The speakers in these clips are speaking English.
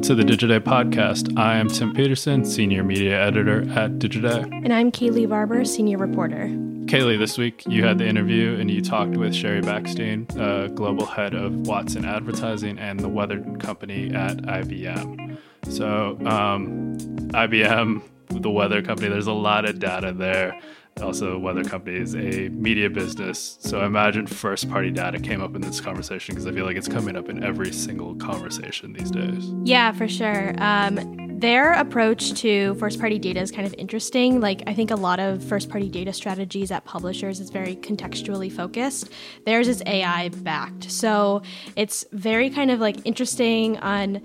Welcome to the Digiday podcast. I am Tim Peterson, Senior Media Editor at Digiday. And I'm Kayleigh Barber, Senior Reporter. Kayleigh, this week you had the interview and you talked with Sheri Bachstein, uh, Global Head of Watson Advertising and the Weather Company at IBM. So, um, IBM, the weather company, there's a lot of data there also weather company is a media business. So i imagine first party data came up in this conversation because i feel like it's coming up in every single conversation these days. Yeah for sure. Um, their approach to first party data is kind of interesting. Like i think a lot of first party data strategies at publishers is very contextually focused. Theirs is ai backed. So it's very kind of like interesting on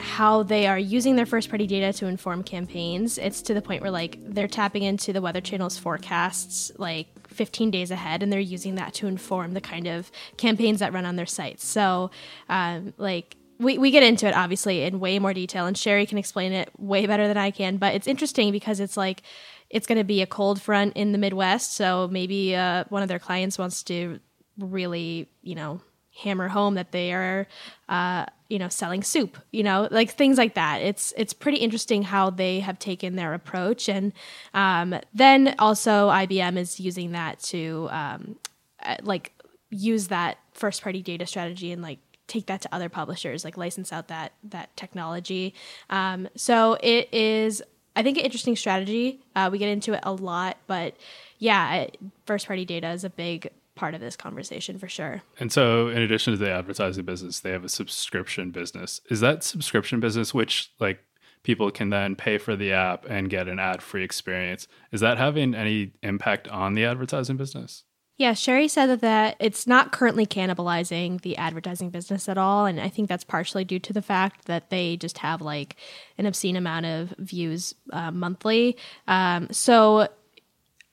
how they are using their first party data to inform campaigns. It's to the point where like they're tapping into the Weather Channel's forecasts like 15 days ahead, and they're using that to inform the kind of campaigns that run on their sites. So, um, like we, we get into it obviously in way more detail, and Sheri can explain it way better than I can. But it's interesting because it's like it's going to be a cold front in the Midwest, so maybe uh, one of their clients wants to really, you know, hammer home that they are uh, you know selling soup you know like things like that. It's it's pretty interesting how they have taken their approach. And um, then also ibm is using that to um, uh, like use that first party data strategy and like take that to other publishers like license out that that technology. Um, so it is i think an interesting strategy. Uh, we get into it a lot but yeah first party data is a big part of this conversation for sure. And so, in addition to the advertising business, they have a subscription business. Is that subscription business which like people can then pay for the app and get an ad-free experience? Is that having any impact on the advertising business? Yeah, Sheri said that, that it's not currently cannibalizing the advertising business at all. And I think that's partially due to the fact that they just have like an obscene amount of views uh, monthly. Um, so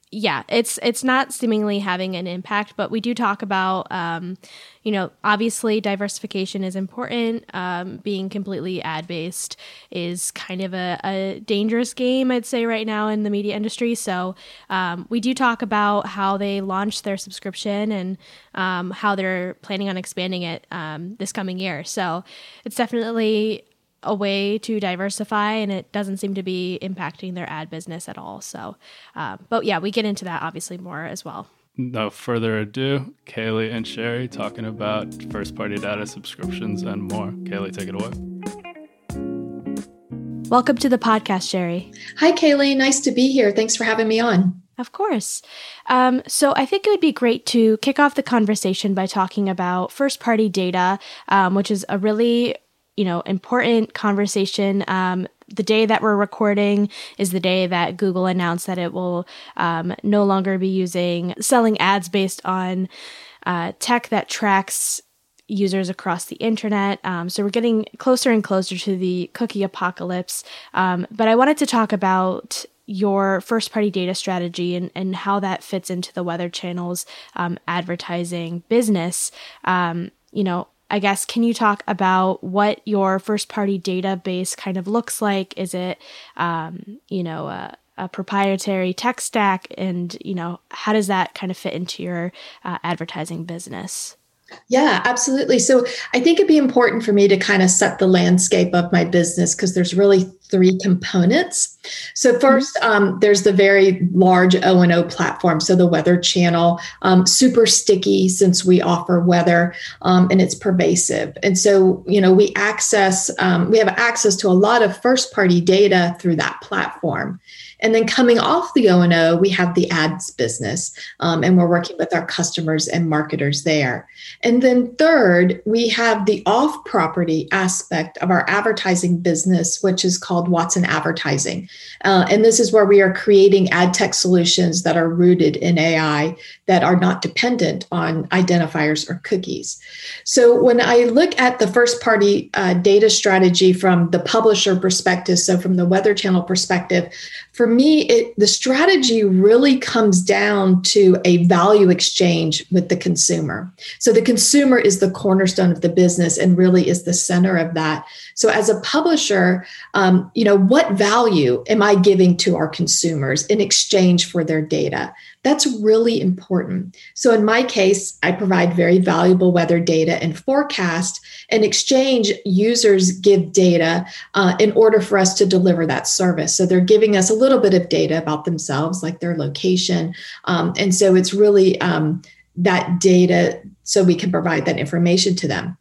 yeah, it's it's not seemingly having an impact, but we do talk about, um, you know, obviously diversification is important. Um, being completely ad based is kind of a, a, dangerous game, I'd say, right now in the media industry. So um, we do talk about how they launched their subscription and um, how they're planning on expanding it um, this coming year. So it's definitely a way to diversify and it doesn't seem to be impacting their ad business at all. So, uh, but yeah, we get into that obviously more as well. No further ado, Kayleigh and Sheri talking about first party data subscriptions and more. Kayleigh, take it away. Welcome to the podcast, Sheri. Hi, Kayleigh. Nice to be here. Thanks for having me on. Of course. Um, so I think it would be great to kick off the conversation by talking about first party data, um, which is a really you know, important conversation. Um, the day that we're recording is the day that Google announced that it will um, no longer be using selling ads based on uh, tech that tracks users across the internet. Um, so we're getting closer and closer to the cookie apocalypse. Um, but I wanted to talk about your first party data strategy and, and how that fits into the Weather Channel's um, advertising business. Um, you know, I guess, can you talk about what your first party database kind of looks like? Is it, um, you know, a, a, proprietary tech stack? And, you know, how does that kind of fit into your uh, advertising business? Yeah, absolutely. So I think it'd be important for me to kind of set the landscape of my business because there's really three components. So 1st mm-hmm. um, there's the very large O and O platform, so the Weather Channel, um, super sticky since we offer weather um, and it's pervasive. And so you know we access um, we have access to a lot of first party data through that platform. And then coming off the O&O, we have the ads business, um, and we're working with our customers and marketers there. And then third, we have the off property aspect of our advertising business, which is called Watson Advertising. Uh, and this is where we are creating ad tech solutions that are rooted in AI that are not dependent on identifiers or cookies. So when I look at the first party uh, data strategy from the publisher perspective, so from the Weather Channel perspective, for me, it, the strategy really comes down to a value exchange with the consumer. So the consumer is the cornerstone of the business and really is the center of that. So as a publisher, um, you know, what value am I giving to our consumers in exchange for their data? That's really important. So, in my case, I provide very valuable weather data and forecast. In exchange, users give data uh, in order for us to deliver that service. So, they're giving us a little bit of data about themselves, like their location. Um, and so, it's really um, that data so we can provide that information to them.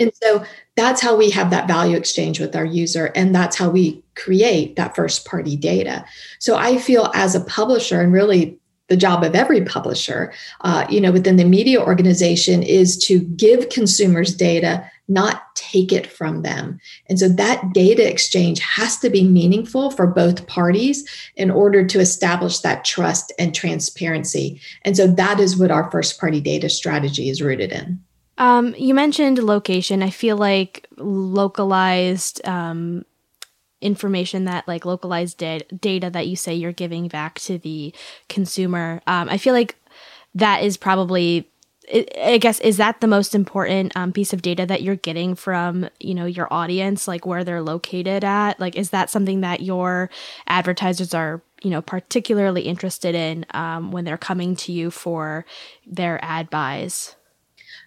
And so that's how we have that value exchange with our user. And that's how we create that first party data. So I feel as a publisher, and really the job of every publisher, uh, you know, within the media organization is to give consumers data, not take it from them. And so that data exchange has to be meaningful for both parties in order to establish that trust and transparency. And so that is what our first party data strategy is rooted in. Um, you mentioned location. I feel like localized um, information that like localized da- data that you say you're giving back to the consumer um, i feel like that is probably I guess is that the most important um, piece of data that you're getting from you know your audience, like where they're located at? Like, is that something that your advertisers are you know particularly interested in um, when they're coming to you for their ad buys?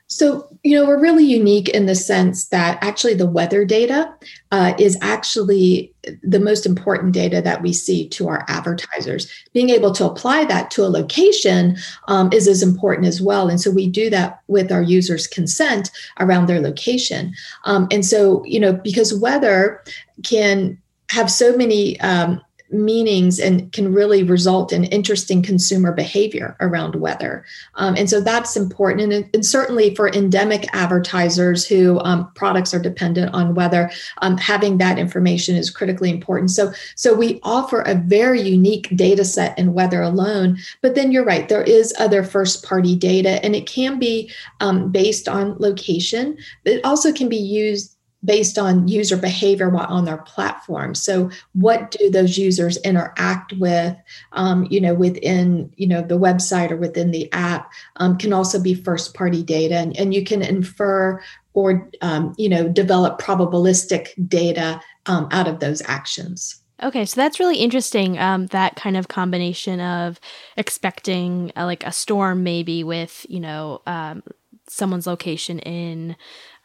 So, you know, we're really unique in the sense that actually the weather data uh, is actually the most important data that we see to our advertisers. Being able to apply that to a location um, is as important as well. And so we do that with our users' consent around their location. Um, and so, you know, because weather can have so many um, meanings and can really result in interesting consumer behavior around weather. Um, and so that's important. And, and, certainly for endemic advertisers who um, products are dependent on weather, um, having that information is critically important. So, so we offer a very unique data set in weather alone. But then you're right, there is other first party data, and it can be um, based on location. It also can be used based on user behavior while on their platform so what do those users interact with um, you know within you know the website or within the app um, can also be first party data and, and you can infer or um, you know develop probabilistic data um, out of those actions Okay, so that's really interesting. Um, that kind of combination of expecting uh, like a storm, maybe with you know um, someone's location in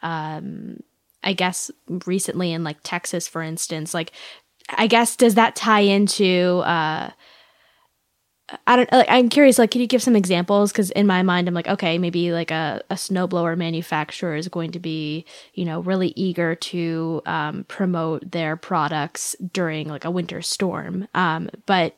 um, I guess recently in like Texas, for instance, like I guess does that tie into uh I don't like I'm curious like can you give some examples? Cuz in my mind I'm like okay maybe like a a snowblower manufacturer is going to be you know really eager to um, promote their products during like a winter storm. Um, but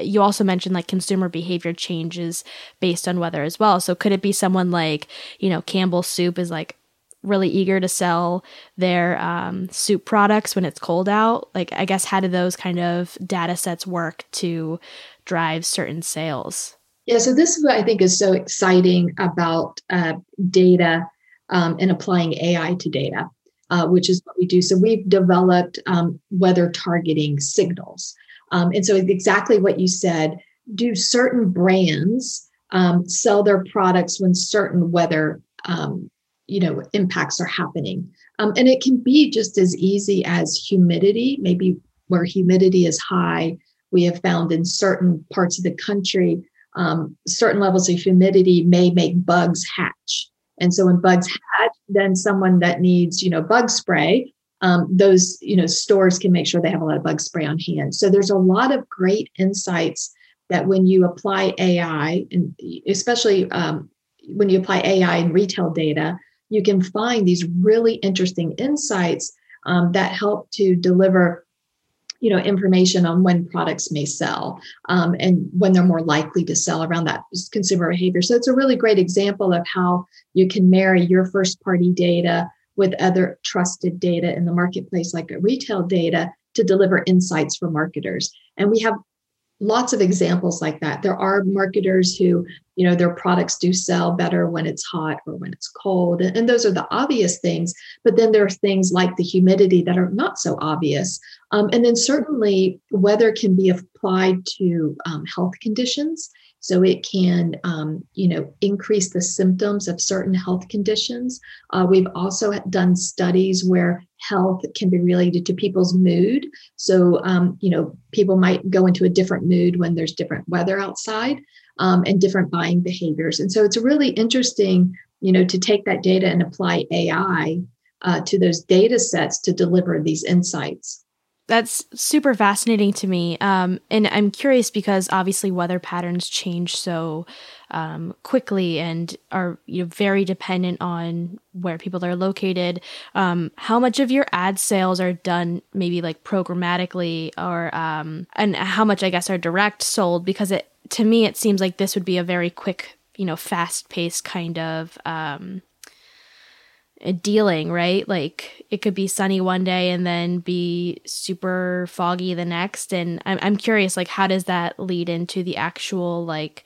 you also mentioned like consumer behavior changes based on weather as well. So could it be someone like you know Campbell soup is like really eager to sell their um, soup products when it's cold out. Like, I guess, how do those kind of data sets work to drive certain sales? Yeah, so this is what I think is so exciting about uh, data um, and applying AI to data, uh, which is what we do. So we've developed um, weather targeting signals. Um, and so exactly what you said, do certain brands um, sell their products when certain weather um, you know impacts are happening. Um, and it can be just as easy as humidity maybe where humidity is high. We have found in certain parts of the country um, certain levels of humidity may make bugs hatch. And so when bugs hatch then someone that needs you know bug spray um, those you know stores can make sure they have a lot of bug spray on hand. So there's a lot of great insights that when you apply ai and especially um, when you apply ai in retail data you can find these really interesting insights um, that help to deliver you know information on when products may sell um, and when they're more likely to sell around that consumer behavior. So it's a really great example of how you can marry your first party data with other trusted data in the marketplace like retail data to deliver insights for marketers. And we have lots of examples like that. There are marketers who, you know, their products do sell better when it's hot or when it's cold. And those are the obvious things. But then there are things like the humidity that are not so obvious. Um, and then certainly weather can be applied to um, health conditions. So it can, um, you know, increase the symptoms of certain health conditions. Uh, we've also done studies where health can be related to people's mood. So, um, you know, people might go into a different mood when there's different weather outside. um, and different buying behaviors. And so it's really interesting, you know, to take that data and apply AI uh, to those data sets to deliver these insights. That's super fascinating to me. Um, and I'm curious because obviously weather patterns change so um, quickly and are you know, very dependent on where people are located. Um, how much of your ad sales are done maybe like programmatically or, um, and how much I guess are direct sold? Because it, to me, it seems like this would be a very quick, you know, fast paced kind of, um, dealing, right? Like it could be sunny one day and then be super foggy the next. And I'm, I'm curious, like, how does that lead into the actual, like,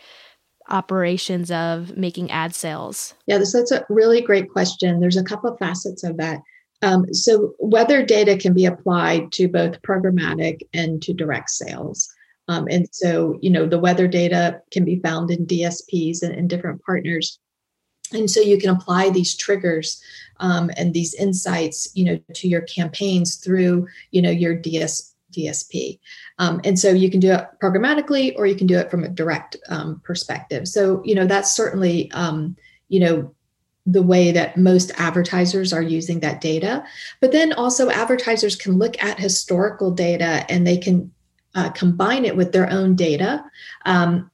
operations of making ad sales? Yeah, this, that's a really great question. There's a couple of facets of that. Um, so, weather data can be applied to both programmatic and to direct sales. Um, and so, you know, the weather data can be found in DSPs and, and different partners. And so you can apply these triggers um, and these insights, you know, to your campaigns through, you know, your DS, DSP. Um, and so you can do it programmatically or you can do it from a direct um, perspective. So, you know, that's certainly, um, you know, the way that most advertisers are using that data. But then also, advertisers can look at historical data and they can uh, combine it with their own data um,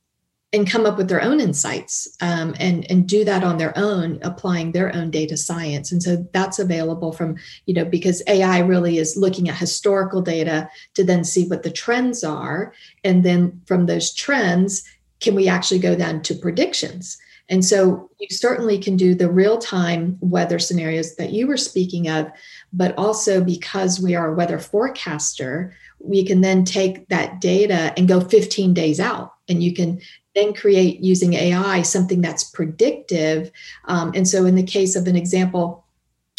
and come up with their own insights um, and and do that on their own applying their own data science. And so that's available from you know because ai really is looking at historical data to then see what the trends are. And then from those trends can we actually go down to predictions? And so you certainly can do the real time weather scenarios that you were speaking of but also because we are a weather forecaster we can then take that data and go 15 days out and you can then create using AI something that's predictive. Um, and so, in the case of an example,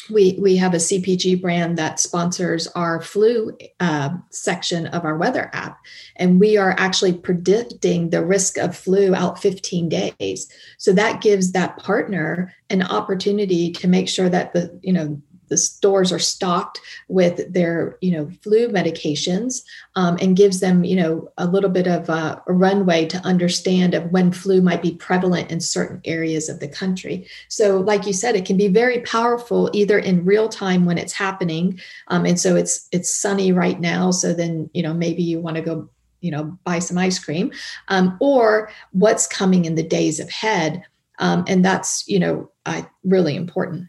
we we have a CPG brand that sponsors our flu uh, section of our weather app, and we are actually predicting the risk of flu out 15 days. So that gives that partner an opportunity to make sure that the you know the stores are stocked with their you know flu medications um, and gives them you know a little bit of a, runway to understand of when flu might be prevalent in certain areas of the country. So like you said it can be very powerful either in real time when it's happening um, and so it's it's sunny right now so then you know maybe you want to go you know buy some ice cream um, or what's coming in the days ahead um, and that's you know uh, really important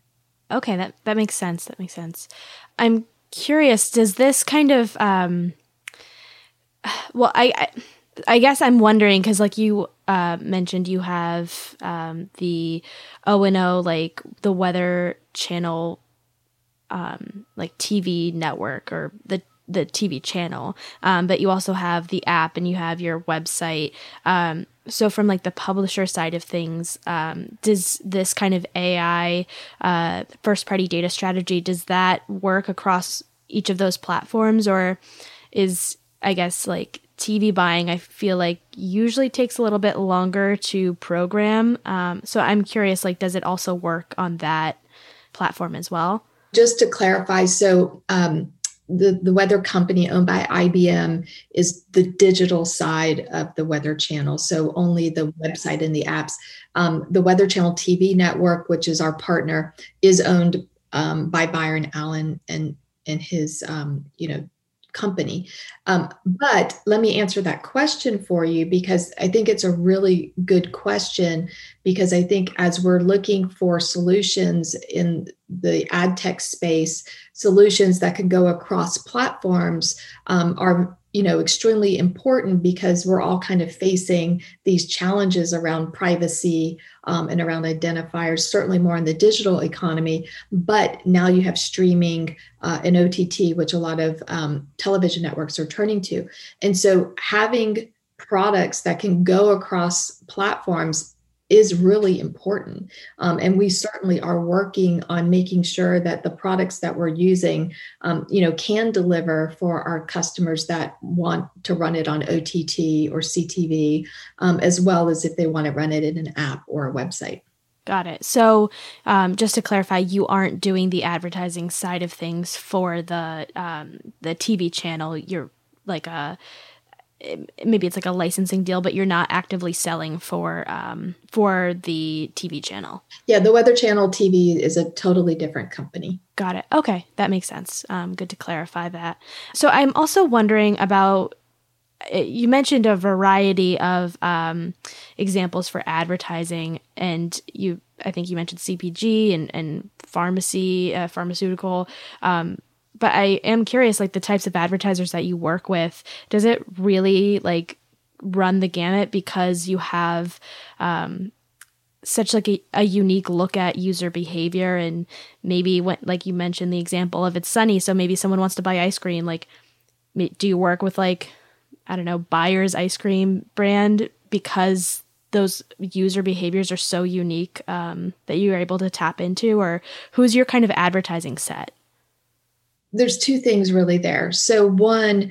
Okay, that that makes sense. That makes sense. I'm curious. Does this kind of um, well, I, I I guess I'm wondering because, like you uh, mentioned, you have um, the O and O, like the Weather Channel, um, like TV network or the the TV channel, um, but you also have the app and you have your website. Um, so from like the publisher side of things um, does this kind of ai uh, first party data strategy does that work across each of those platforms? Or is i guess like tv buying i feel like usually takes a little bit longer to program. Um, so i'm curious like does it also work on that platform as well? Just to clarify so um, the, the weather company owned by IBM is the digital side of the Weather Channel. So only the website and the apps. Um, the Weather Channel TV network, which is our partner, is owned um, by Byron Allen and and his um, you know company. Um, but let me answer that question for you because I think it's a really good question. Because I think as we're looking for solutions in the ad tech space, solutions that can go across platforms um, are you know extremely important because we're all kind of facing these challenges around privacy um, and around identifiers certainly more in the digital economy. But now you have streaming uh, and ott which a lot of um, television networks are turning to. And so having products that can go across platforms is really important. Um, and we certainly are working on making sure that the products that we're using, um, you know, can deliver for our customers that want to run it on OTT or CTV, um, as well as if they want to run it in an app or a website. Got it. So, um, just to clarify, you aren't doing the advertising side of things for the um, the TV channel. You're like a maybe it's like a licensing deal, but you're not actively selling for um, for the TV channel. Yeah, the Weather Channel TV is a totally different company. Got it. Okay, that makes sense. Um, good to clarify that. So I'm also wondering about. Uh, you mentioned a variety of um, examples for advertising, and you, I think you mentioned CPG and, and pharmacy, uh, pharmaceutical. Um, but I am curious, like the types of advertisers that you work with, does it really like run the gamut because you have um, such like a, a, unique look at user behavior? And maybe when like you mentioned the example of it's sunny so maybe someone wants to buy ice cream like do you work with like i don't know Breyers ice cream brand because those user behaviors are so unique um, that you're able to tap into? Or who's your kind of advertising set there's two things really there. So, one,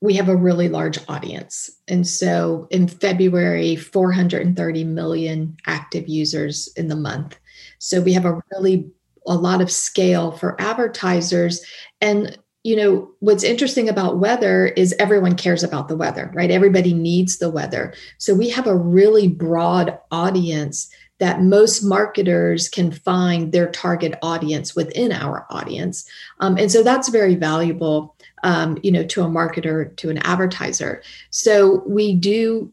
we have a really large audience. And so in February, 430 million active users in the month. So we have a really a lot of scale for advertisers and you know what's interesting about weather is everyone cares about the weather right everybody needs the weather so we have a really broad audience that most marketers can find their target audience within our audience. Um, and so that's very valuable, um, you know, to a marketer, to an advertiser. So we do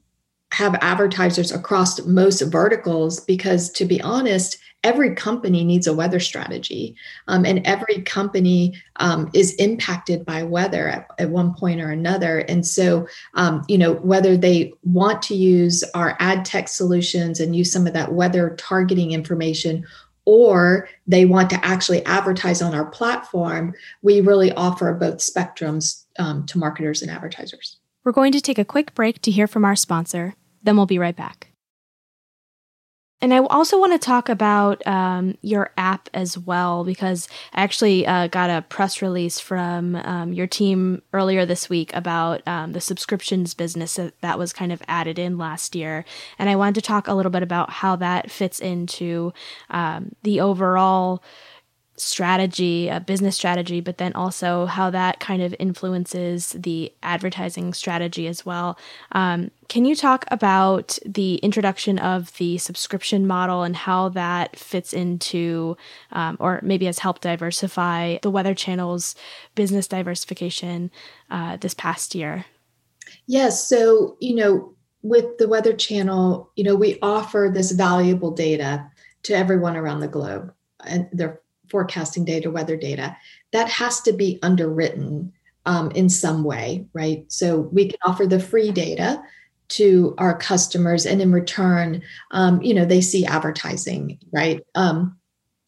have advertisers across most verticals because to be honest every company needs a weather strategy um, and every company um, is impacted by weather at, at, one point or another and so um, you know whether they want to use our ad tech solutions and use some of that weather targeting information or they want to actually advertise on our platform we really offer both spectrums um, to marketers and advertisers we're going to take a quick break to hear from our sponsor then we'll be right back. And I also want to talk about um, your app as well, because I actually uh, got a press release from um, your team earlier this week about um, the subscriptions business that was kind of added in last year. And I wanted to talk a little bit about how that fits into um, the overall strategy, a business strategy, but then also how that kind of influences the advertising strategy as well. Um, can you talk about the introduction of the subscription model and how that fits into, um, or maybe has helped diversify the Weather Channel's business diversification uh, this past year? Yes. So, you know, with the Weather Channel, you know, we offer this valuable data to everyone around the globe. And they're forecasting data, weather data, that has to be underwritten um, in some way, right? So we can offer the free data to our customers, and in return, um, you know, they see advertising, right? Um,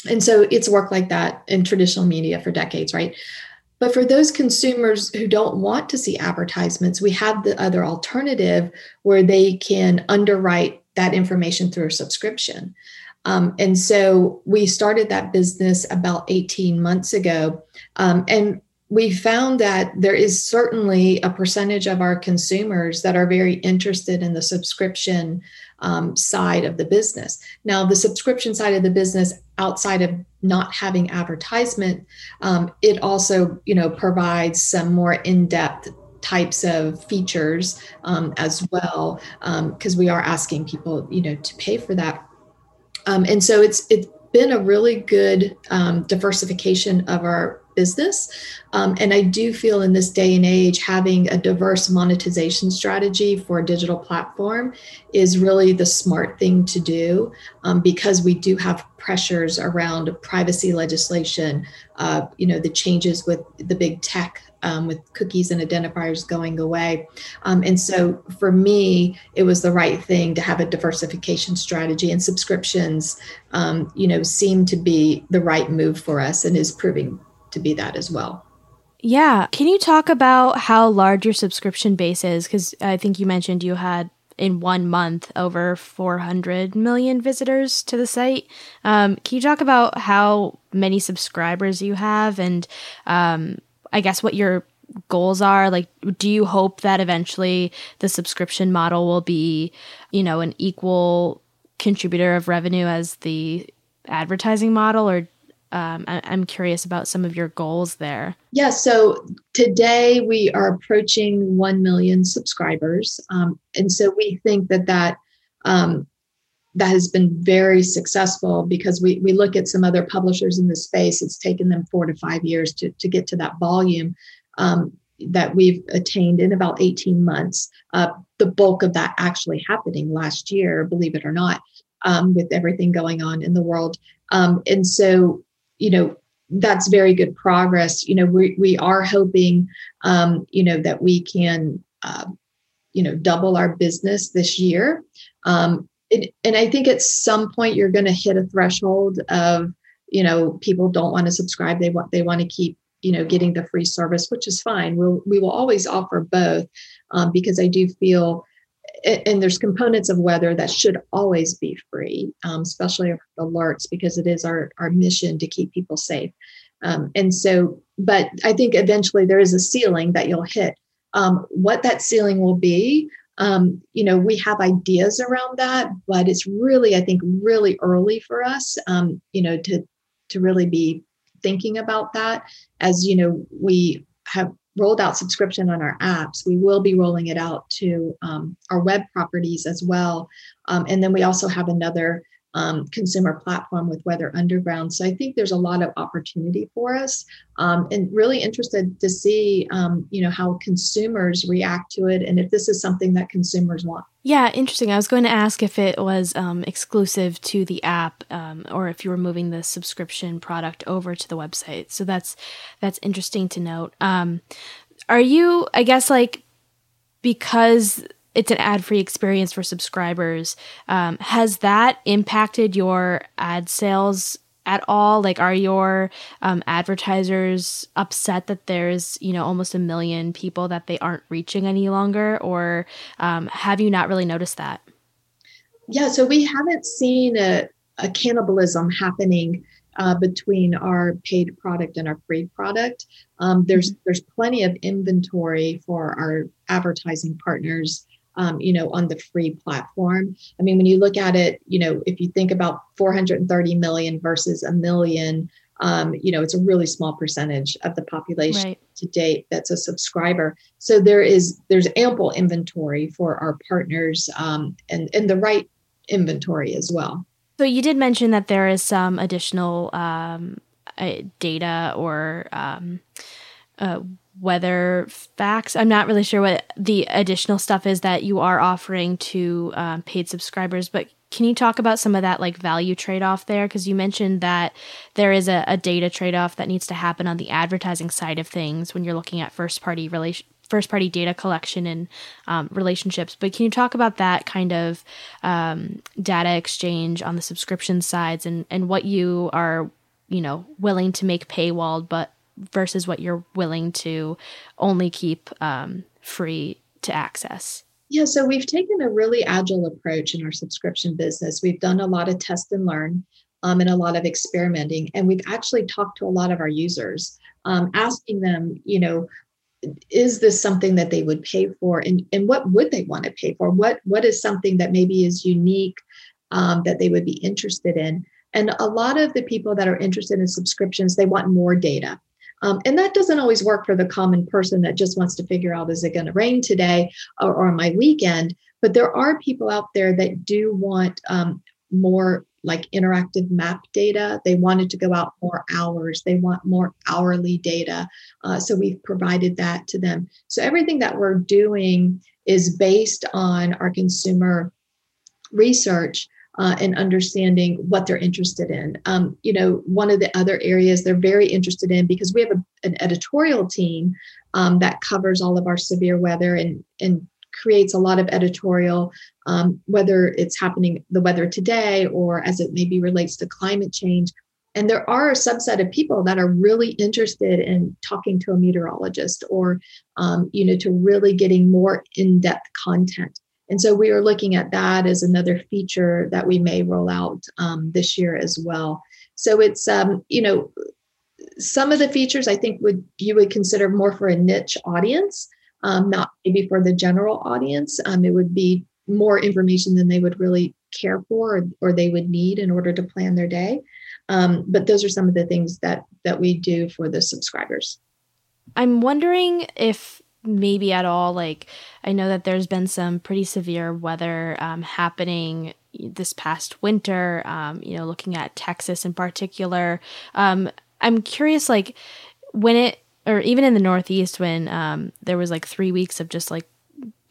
and so it's worked like that in traditional media for decades, right? But for those consumers who don't want to see advertisements, we have the other alternative where they can underwrite that information through a subscription. Um, and so we started that business about 18 months ago. Um, and we found that there is certainly a percentage of our consumers that are very interested in the subscription um, side of the business. Now, the subscription side of the business, outside of not having advertisement, um, it also, you know, provides some more in-depth types of features um, as well, because um, we are asking people, you know, to pay for that um, and so it's it's been a really good um, diversification of our business. Um, and I do feel in this day and age, having a diverse monetization strategy for a digital platform is really the smart thing to do um, because we do have pressures around privacy legislation, uh, you know, the changes with the big tech um, with cookies and identifiers going away. Um, and so for me, it was the right thing to have a diversification strategy and subscriptions, um, you know, seem to be the right move for us and is proving to be that as well. Yeah. Can you talk about how large your subscription base is? Because I think you mentioned you had in one month over 400 million visitors to the site. Um, can you talk about how many subscribers you have and um, I guess what your goals are? Like, do you hope that eventually the subscription model will be, you know, an equal contributor of revenue as the advertising model or Um, I- am curious about some of your goals there. Yeah, so today we are approaching 1 million subscribers. Um, and so we think that that um, that has been very successful because we, we look at some other publishers in the space, it's taken them four to five years to, to get to that volume um, that we've attained in about 18 months. Uh, the bulk of that actually happening last year, believe it or not, um, with everything going on in the world. Um, and so, you know, that's very good progress. You know, we, we are hoping, um, you know, that we can, uh, you know, double our business this year. Um, and I think at some point you're going to hit a threshold of, you know, people don't want to subscribe. They want they want to keep, you know, getting the free service, which is fine. We'll we will always offer both um, because I do feel, and there's components of weather that should always be free, um, especially alerts because it is our our mission to keep people safe. Um, and so, but I think eventually there is a ceiling that you'll hit. Um, what that ceiling will be, um, you know, we have ideas around that, but it's really, I think, really early for us, um, you know, to to really be thinking about that. As you know, we have rolled out subscription on our apps. We will be rolling it out to um, our web properties as well, um, and then we also have another um, consumer platform with Weather Underground. So I think there's a lot of opportunity for us, um, and really interested to see, um, you know, how consumers react to it, and if this is something that consumers want. Yeah, interesting. I was going to ask if it was um, exclusive to the app, um, or if you were moving the subscription product over to the website. So that's that's interesting to note. Um, are you, I guess, like because it's an ad free experience for subscribers. Um, has that impacted your ad sales at all? Like, are your um, advertisers upset that there's you know almost a million people that they aren't reaching any longer, or um, have you not really noticed that? Yeah, so we haven't seen a, a cannibalism happening uh, between our paid product and our free product. Um, there's mm-hmm. there's plenty of inventory for our advertising partners um, you know, on the free platform. I mean, when you look at it, you know, if you think about 430 million versus a million, um, you know, it's a really small percentage of the population right. to date that's a subscriber. So there is there's ample inventory for our partners um, and and the right inventory as well. So you did mention that there is some additional um, uh, data or um, uh, weather facts. I'm not really sure what the additional stuff is that you are offering to um, paid subscribers, but can you talk about some of that like value trade off there? Because you mentioned that there is a, a data trade off that needs to happen on the advertising side of things when you're looking at first party relation first party data collection and um, relationships. But can you talk about that kind of um, data exchange on the subscription sides and and what you are you know willing to make paywalled but versus what you're willing to only keep um, free to access? Yeah, so we've taken a really agile approach in our subscription business. We've done a lot of test and learn um, and a lot of experimenting, and we've actually talked to a lot of our users, um, asking them, you know, is this something that they would pay for, and and what would they want to pay for? What what is something that maybe is unique um, that they would be interested in? And a lot of the people that are interested in subscriptions, they want more data. Um, and that doesn't always work for the common person that just wants to figure out is it going to rain today or, or, on my weekend? But there are people out there that do want um, more like interactive map data. They wanted to go out more hours. They want more hourly data. Uh, so we've provided that to them. So everything that we're doing is based on our consumer research uh, and understanding what they're interested in. Um, you know, one of the other areas they're very interested in because we have a, an editorial team um, that covers all of our severe weather and and creates a lot of editorial, um, whether it's happening the weather today or as it maybe relates to climate change. And there are a subset of people that are really interested in talking to a meteorologist or, um, you know, to really getting more in-depth content. And so we are looking at that as another feature that we may roll out um, this year as well. So it's um, you know some of the features I think would you would consider more for a niche audience, um, not maybe for the general audience. Um, it would be more information than they would really care for or, or they would need in order to plan their day. Um, but those are some of the things that that we do for the subscribers. I'm wondering if maybe at all like i know that there's been some pretty severe weather um, happening this past winter um, you know looking at texas in particular. Um, i'm curious like when it or even in the northeast when um, there was like three weeks of just like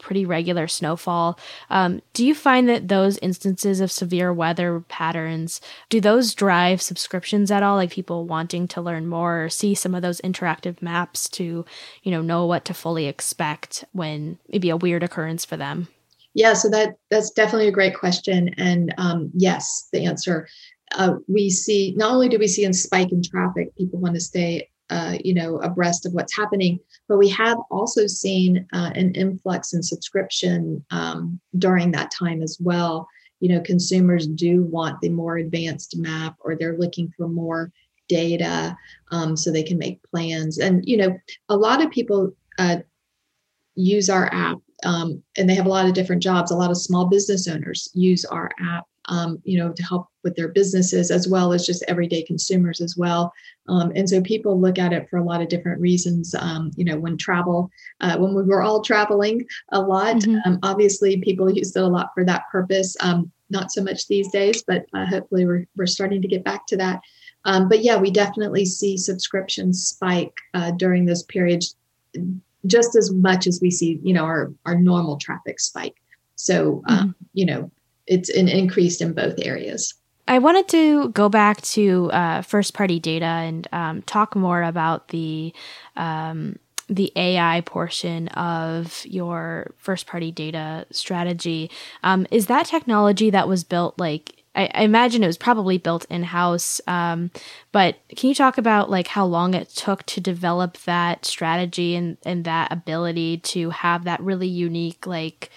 pretty regular snowfall. Um, do you find that those instances of severe weather patterns do those drive subscriptions at all? Like people wanting to learn more or see some of those interactive maps to, you know, know what to fully expect when maybe a weird occurrence for them. Yeah, so that that's definitely a great question, and um, yes, the answer. Uh, we see not only do we see a spike in traffic, people want to stay uh, you know, abreast of what's happening. But we have also seen uh, an influx in subscription um, during that time as well. You know, consumers do want the more advanced map, or they're looking for more data um, so they can make plans. And you know, a lot of people uh, use our app, um, and they have a lot of different jobs. A lot of small business owners use our app um, you know, to help with their businesses as well as just everyday consumers as well. Um, and so people look at it for a lot of different reasons. Um, you know, when travel, uh, when we were all traveling a lot, mm-hmm. Um, obviously people used it a lot for that purpose. Um, not so much these days, but uh, hopefully we're, we're starting to get back to that. Um, but yeah, we definitely see subscriptions spike uh, during those periods just as much as we see, you know, our, our normal traffic spike. So, mm-hmm. you know, it's an increase in both areas. I wanted to go back to uh, first party data and um, talk more about the um, the AI portion of your first party data strategy. Um, is that technology that was built like? I, I imagine it was probably built in house, um, but can you talk about like how long it took to develop that strategy and and that ability to have that really unique like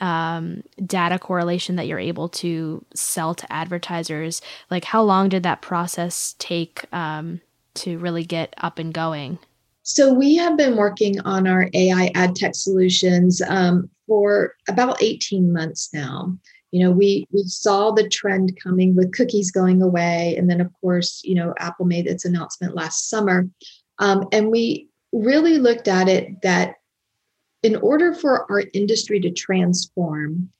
um, data correlation that you're able to sell to advertisers? Like how long did that process take um, to really get up and going? So we have been working on our ai ad tech solutions um, for about 18 months now. You know we we saw the trend coming with cookies going away and then of course you know apple made its announcement last summer. Um, and we really looked at it that in order for our industry to transform,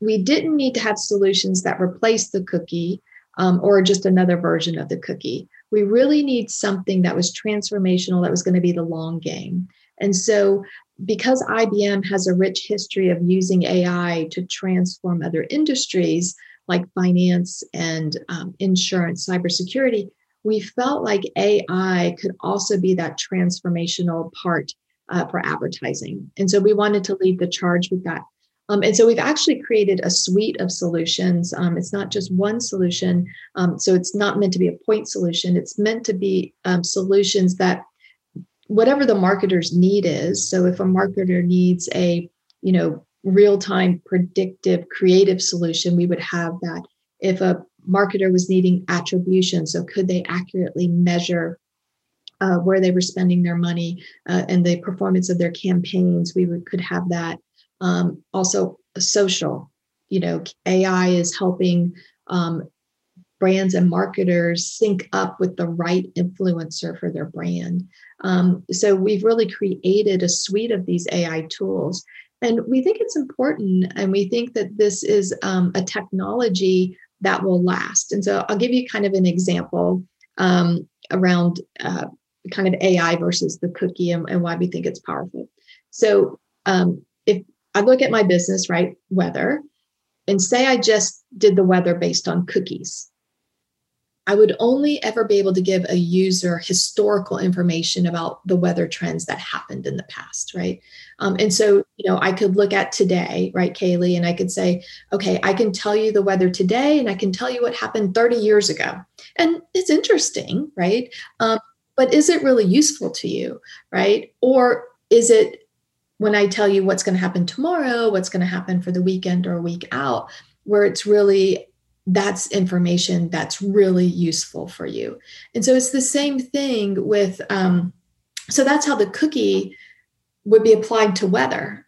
we didn't need to have solutions that replace the cookie um, or just another version of the cookie. We really need something that was transformational, that was going to be the long game. And so, because IBM has a rich history of using AI to transform other industries like finance and um, insurance, cybersecurity, we felt like AI could also be that transformational part uh, for advertising. And so we wanted to lead the charge with that. Um, and so we've actually created a suite of solutions. Um, it's not just one solution. Um, so it's not meant to be a point solution. It's meant to be um, solutions that whatever the marketer's need is. So if a marketer needs a, you know, real-time predictive creative solution, we would have that. If a marketer was needing attribution, so could they accurately measure uh, where they were spending their money uh, and the performance of their campaigns. We would, could have that. Um, also, social. You know, AI is helping um, brands and marketers sync up with the right influencer for their brand. Um, so we've really created a suite of these AI tools. And we think it's important, and we think that this is um, a technology that will last. And so I'll give you kind of an example um, around uh, kind of AI versus the cookie and, and why we think it's powerful. So um, if I look at my business, right, weather, and say I just did the weather based on cookies, I would only ever be able to give a user historical information about the weather trends that happened in the past, right? Um, and so, you know, I could look at today, right, Kayleigh, and I could say, okay, I can tell you the weather today, and I can tell you what happened 30 years ago. And it's interesting, right? Um, but is it really useful to you right or is it when i tell you what's going to happen tomorrow what's going to happen for the weekend or a week out where it's really that's information that's really useful for you and so it's the same thing with um, so that's how the cookie would be applied to weather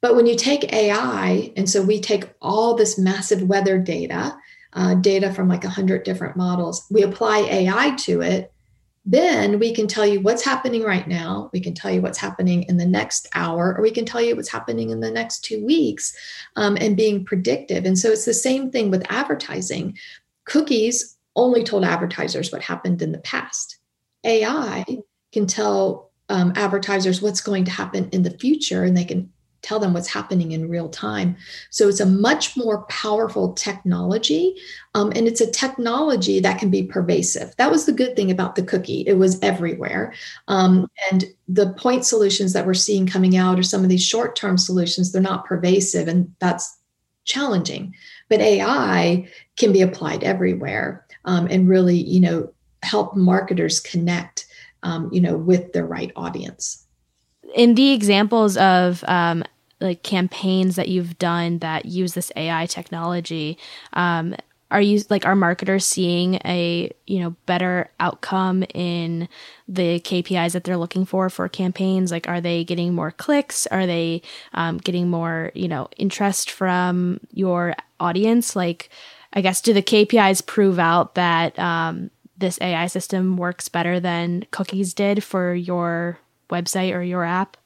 but when you take ai and so we take all this massive weather data uh, data from like 100 different models. We apply AI to it. Then we can tell you what's happening right now. We can tell you what's happening in the next hour, or we can tell you what's happening in the next two weeks um, and being predictive. And so it's the same thing with advertising. Cookies only told advertisers what happened in the past. AI can tell um, advertisers what's going to happen in the future and they can tell them what's happening in real time. So it's a much more powerful technology. Um, and it's a technology that can be pervasive. That was the good thing about the cookie, it was everywhere. Um, and the point solutions that we're seeing coming out are some of these short term solutions, they're not pervasive, and that's challenging. But AI can be applied everywhere um, and really, you know, help marketers connect, um, you know, with their right audience in the examples of um, like campaigns that you've done that use this AI technology, um, are you like are marketers seeing a you know better outcome in the KPIs that they're looking for for campaigns? Like, are they getting more clicks? Are they um, getting more you know interest from your audience? Like, I guess do the KPIs prove out that um, this AI system works better than cookies did for your website or your app?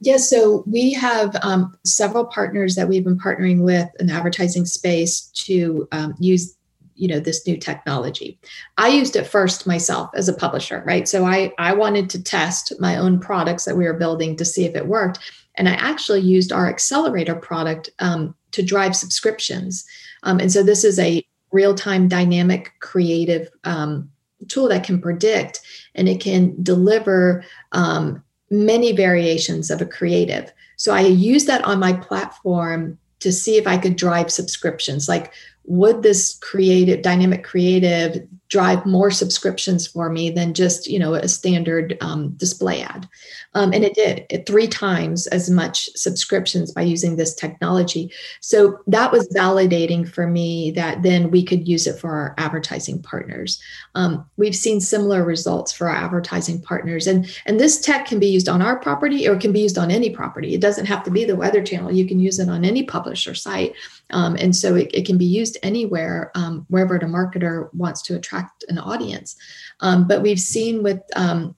Yes, so we have um, several partners that we've been partnering with in the advertising space to um, use you know this new technology. I used it first myself as a publisher right? So i i wanted to test my own products that we were building to see if it worked. And i actually used our accelerator product um, to drive subscriptions. Um, and so this is a real-time dynamic creative um, tool that can predict and it can deliver um, many variations of a creative. So I use that on my platform to see if I could drive subscriptions. Like, would this creative, dynamic creative drive more subscriptions for me than just, you know, a standard um, display ad? Um, and it did it three times as much subscriptions by using this technology. So that was validating for me that then we could use it for our advertising partners. Um, we've seen similar results for our advertising partners, and and this tech can be used on our property or it can be used on any property. It doesn't have to be the Weather Channel. You can use it on any publisher site, um, and so it, it, can be used anywhere um, wherever the marketer wants to attract an audience. Um, but we've seen with um,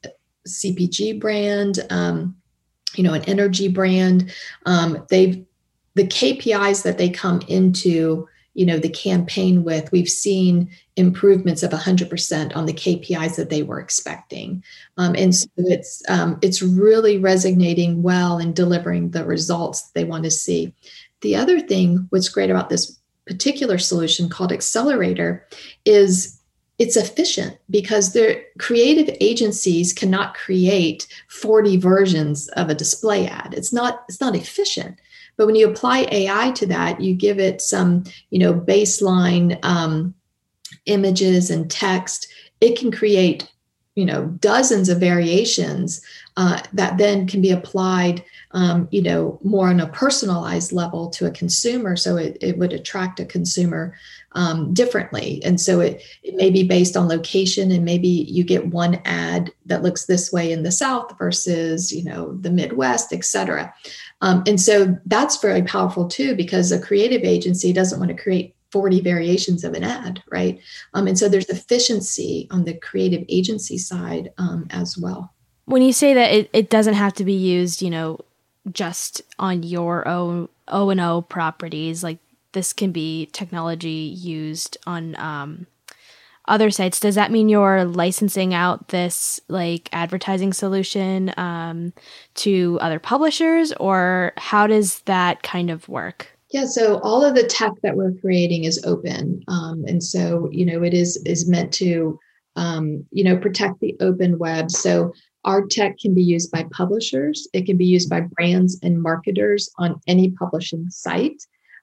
CPG brand, um, you know, an energy brand. Um, they've the KPIs that they come into, you know, the campaign with. We've seen improvements of 100% on the KPIs that they were expecting, um, and so it's um, it's really resonating well and delivering the results they want to see. The other thing, what's great about this particular solution called Accelerator, is it's efficient because the creative agencies cannot create 40 versions of a display ad. It's not it's not efficient. But when you apply ai to that you give it some you know baseline um, images and text it can create you know dozens of variations uh, that then can be applied um, you know more on a personalized level to a consumer so it, it would attract a consumer um, differently. And so it, it may be based on location, and maybe you get one ad that looks this way in the South versus, you know, the Midwest, et cetera. Um, and so that's very powerful too, because a creative agency doesn't want to create 40 variations of an ad, right? Um, and so there's efficiency on the creative agency side um, as well. When you say that it, it doesn't have to be used, you know, just on your own O and O properties, like this can be technology used on um, other sites. Does that mean you're licensing out this like advertising solution um, to other publishers, or how does that kind of work? Yeah, so all of the tech that we're creating is open, um, and so you know it is is meant to um, you know protect the open web. So our tech can be used by publishers, it can be used by brands and marketers on any publishing site.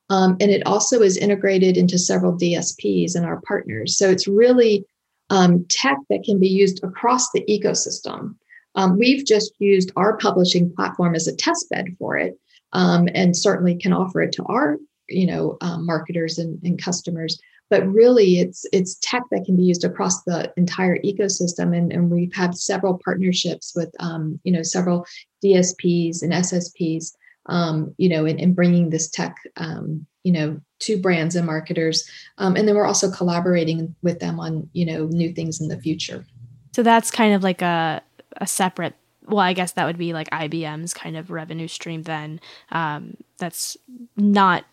Um, and it also is integrated into several DSPs and our partners. So it's really um, tech that can be used across the ecosystem. Um, we've just used our publishing platform as a test bed for it, um, and certainly can offer it to our, you know, um, marketers and, and customers. But really, it's it's tech that can be used across the entire ecosystem, and, and we've had several partnerships with, um, you know, several DSPs and SSPs um, you know, and, and, bringing this tech, um, you know to brands and marketers. Um, and then we're also collaborating with them on you know new things in the future. So that's kind of like a, a separate well i guess that would be like ibm's kind of revenue stream then um, that's not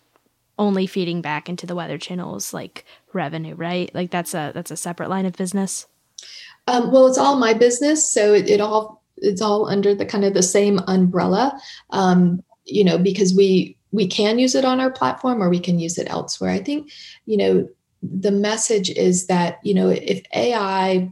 only feeding back into the weather channels like revenue right like that's a that's a separate line of business um, well it's all my business so it, it all it's all under the kind of the same umbrella um, you know because we we can use it on our platform or we can use it elsewhere. I think, you know, the message is that, you know, if AI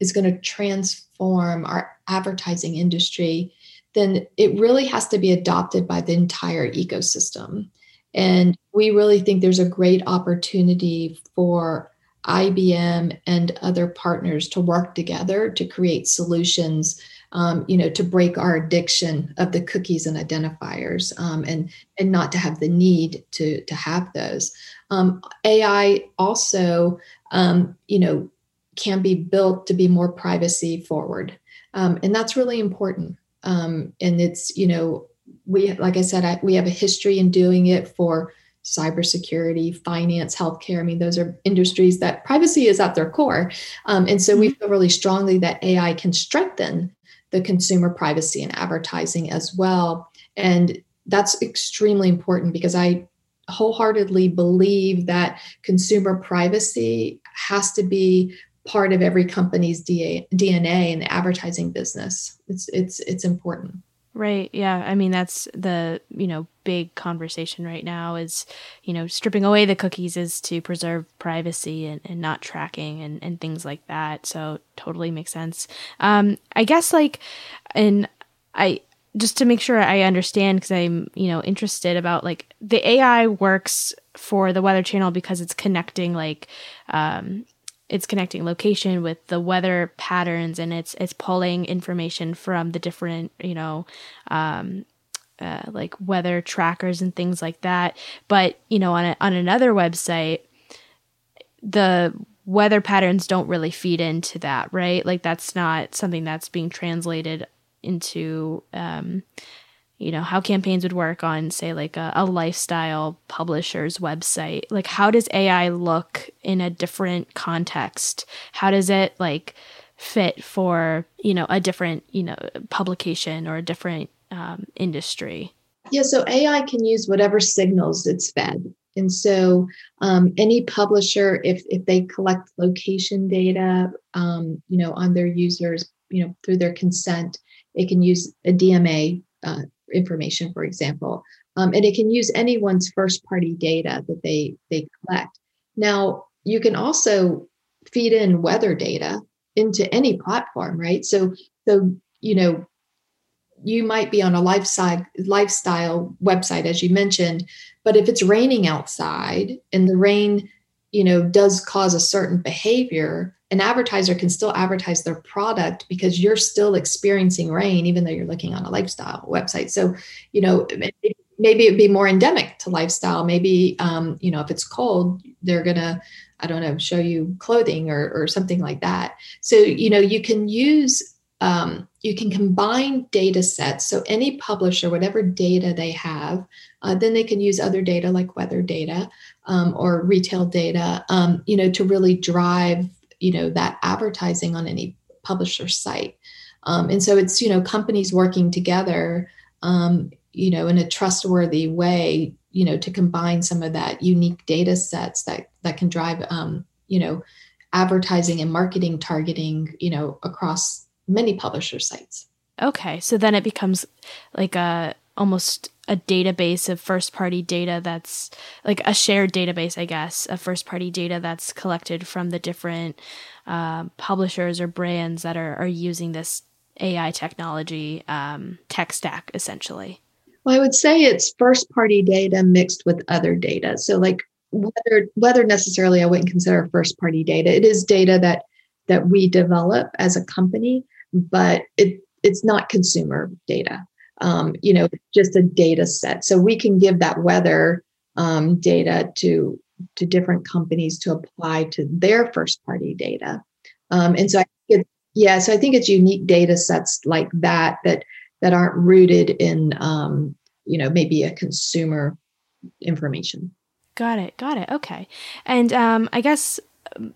is going to transform our advertising industry, then it really has to be adopted by the entire ecosystem. And we really think there's a great opportunity for IBM and other partners to work together to create solutions um, you know, to break our addiction of the cookies and identifiers, um, and and not to have the need to to have those. Um, AI also, um, you know, can be built to be more privacy forward, um, and that's really important. Um, and it's you know, we like I said, I, we have a history in doing it for cybersecurity, finance, healthcare. I mean, those are industries that privacy is at their core. Um, and so we mm-hmm. feel really strongly that AI can strengthen the consumer privacy and advertising as well. And that's extremely important because I wholeheartedly believe that consumer privacy has to be part of every company's DNA in the advertising business. It's it's it's important. Right. Yeah. I mean, that's the, you know, big conversation right now is, you know, stripping away the cookies is to preserve privacy and, and not tracking and, and things like that. So totally makes sense. Um, I guess like, and I, just to make sure I understand, because I'm, you know, interested about like the AI works for the Weather Channel because it's connecting like, um, it's connecting location with the weather patterns and it's it's pulling information from the different you know um, uh, like weather trackers and things like that. But you know on a, on another website the weather patterns don't really feed into that right? Like that's not something that's being translated into um, you know how campaigns would work on say like a, a, lifestyle publisher's website. Like how does ai look in a different context? How does it like fit for you know a different you know publication or a different um, industry? Yeah so ai can use whatever signals it's fed. And so um, any publisher if if they collect location data um, you know on their users you know through their consent it can use a dma uh, information, for example. Um, and it can use anyone's first party data that they, they collect. Now, you can also feed in weather data into any platform, right? So, so you know, you might be on a lifestyle lifestyle website, as you mentioned, but if it's raining outside and the rain, you know, does cause a certain behavior, an advertiser can still advertise their product because you're still experiencing rain even though you're looking on a lifestyle website. So you know maybe it'd be more endemic to lifestyle. Maybe um, you know if it's cold they're gonna i don't know show you clothing or, or something like that. So you know you can use um, you can combine data sets. So any publisher whatever data they have uh, then they can use other data like weather data um, or retail data um, you know to really drive you know that advertising on any publisher site. Um, and so it's you know companies working together um, you know in a trustworthy way you know to combine some of that unique data sets that that can drive um, you know advertising and marketing targeting you know across many publisher sites. Okay so then it becomes like a almost a database of first party data that's like a shared database, I guess, of first party data that's collected from the different uh, publishers or brands that are, are using this AI technology um, tech stack, essentially. Well, I would say it's first party data mixed with other data. So, like weather weather necessarily I wouldn't consider first party data, it is data that that we develop as a company, but it it's not consumer data um, you know, just a data set. So we can give that weather um, data to to different companies to apply to their first party data. Um, and so I think it, yeah, so I think it's unique data sets like that that that aren't rooted in um, you know maybe a consumer information. Got it. Got it. Okay. And um, I guess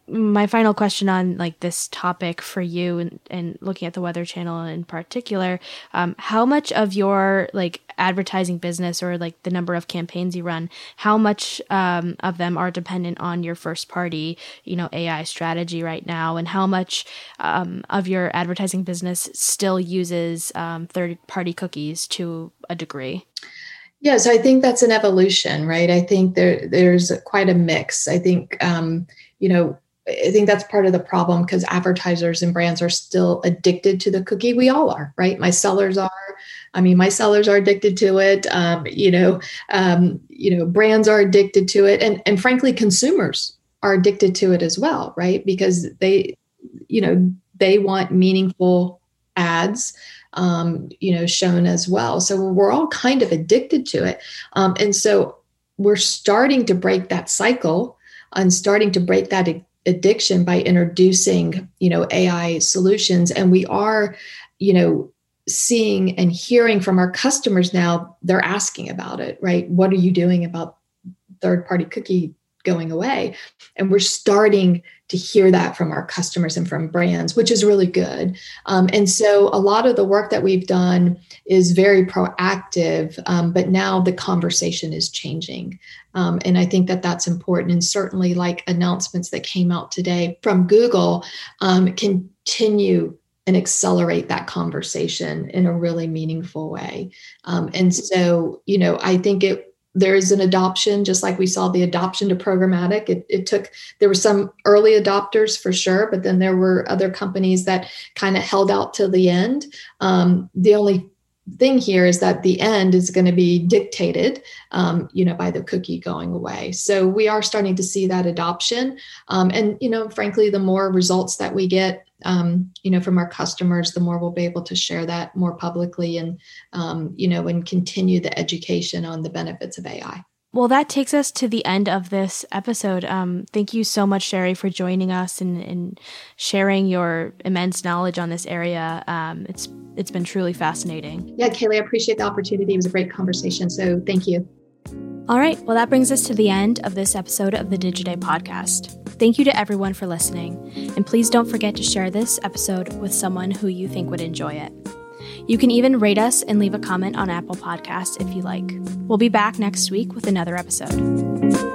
my final question on like this topic for you and, and looking at the weather channel in particular um, how much of your like advertising business or like the number of campaigns you run how much um, of them are dependent on your first party you know ai strategy right now and how much um, of your advertising business still uses um, third party cookies to a degree yeah, so I think that's an evolution, right? I think there there's quite a mix. I think um, you know, I think that's part of the problem because advertisers and brands are still addicted to the cookie. We all are, right? My sellers are. I mean, my sellers are addicted to it. Um, you know, um, you know, brands are addicted to it, and and frankly, consumers are addicted to it as well, right? Because they, you know, they want meaningful ads, um, you know, shown as well. So we're all kind of addicted to it, um, and so we're starting to break that cycle on starting to break that addiction by introducing you know ai solutions. And we are you know seeing and hearing from our customers now they're asking about it right? What are you doing about third party cookie going away? And we're starting to hear that from our customers and from brands which is really good um, and so a lot of the work that we've done is very proactive um, but now the conversation is changing um, and I think that that's important. And certainly, like announcements that came out today from Google, um, continue and accelerate that conversation in a really meaningful way. Um, and so, you know, I think it there is an adoption, just like we saw the adoption to programmatic. It, it took there were some early adopters for sure, but then there were other companies that kind of held out till the end. Um, the only thing here is that the end is going to be dictated um, you know by the cookie going away so we are starting to see that adoption um, and you know frankly the more results that we get um, you know from our customers the more we'll be able to share that more publicly and um, you know and continue the education on the benefits of ai well, that takes us to the end of this episode. Um, thank you so much, Sheri, for joining us and, and sharing your immense knowledge on this area. Um, it's it's been truly fascinating. Yeah, Kayleigh, I appreciate the opportunity. It was a great conversation. So thank you. All right. Well, that brings us to the end of this episode of the Digiday podcast. Thank you to everyone for listening. And please don't forget to share this episode with someone who you think would enjoy it. You can even rate us and leave a comment on Apple Podcasts if you like. We'll be back next week with another episode.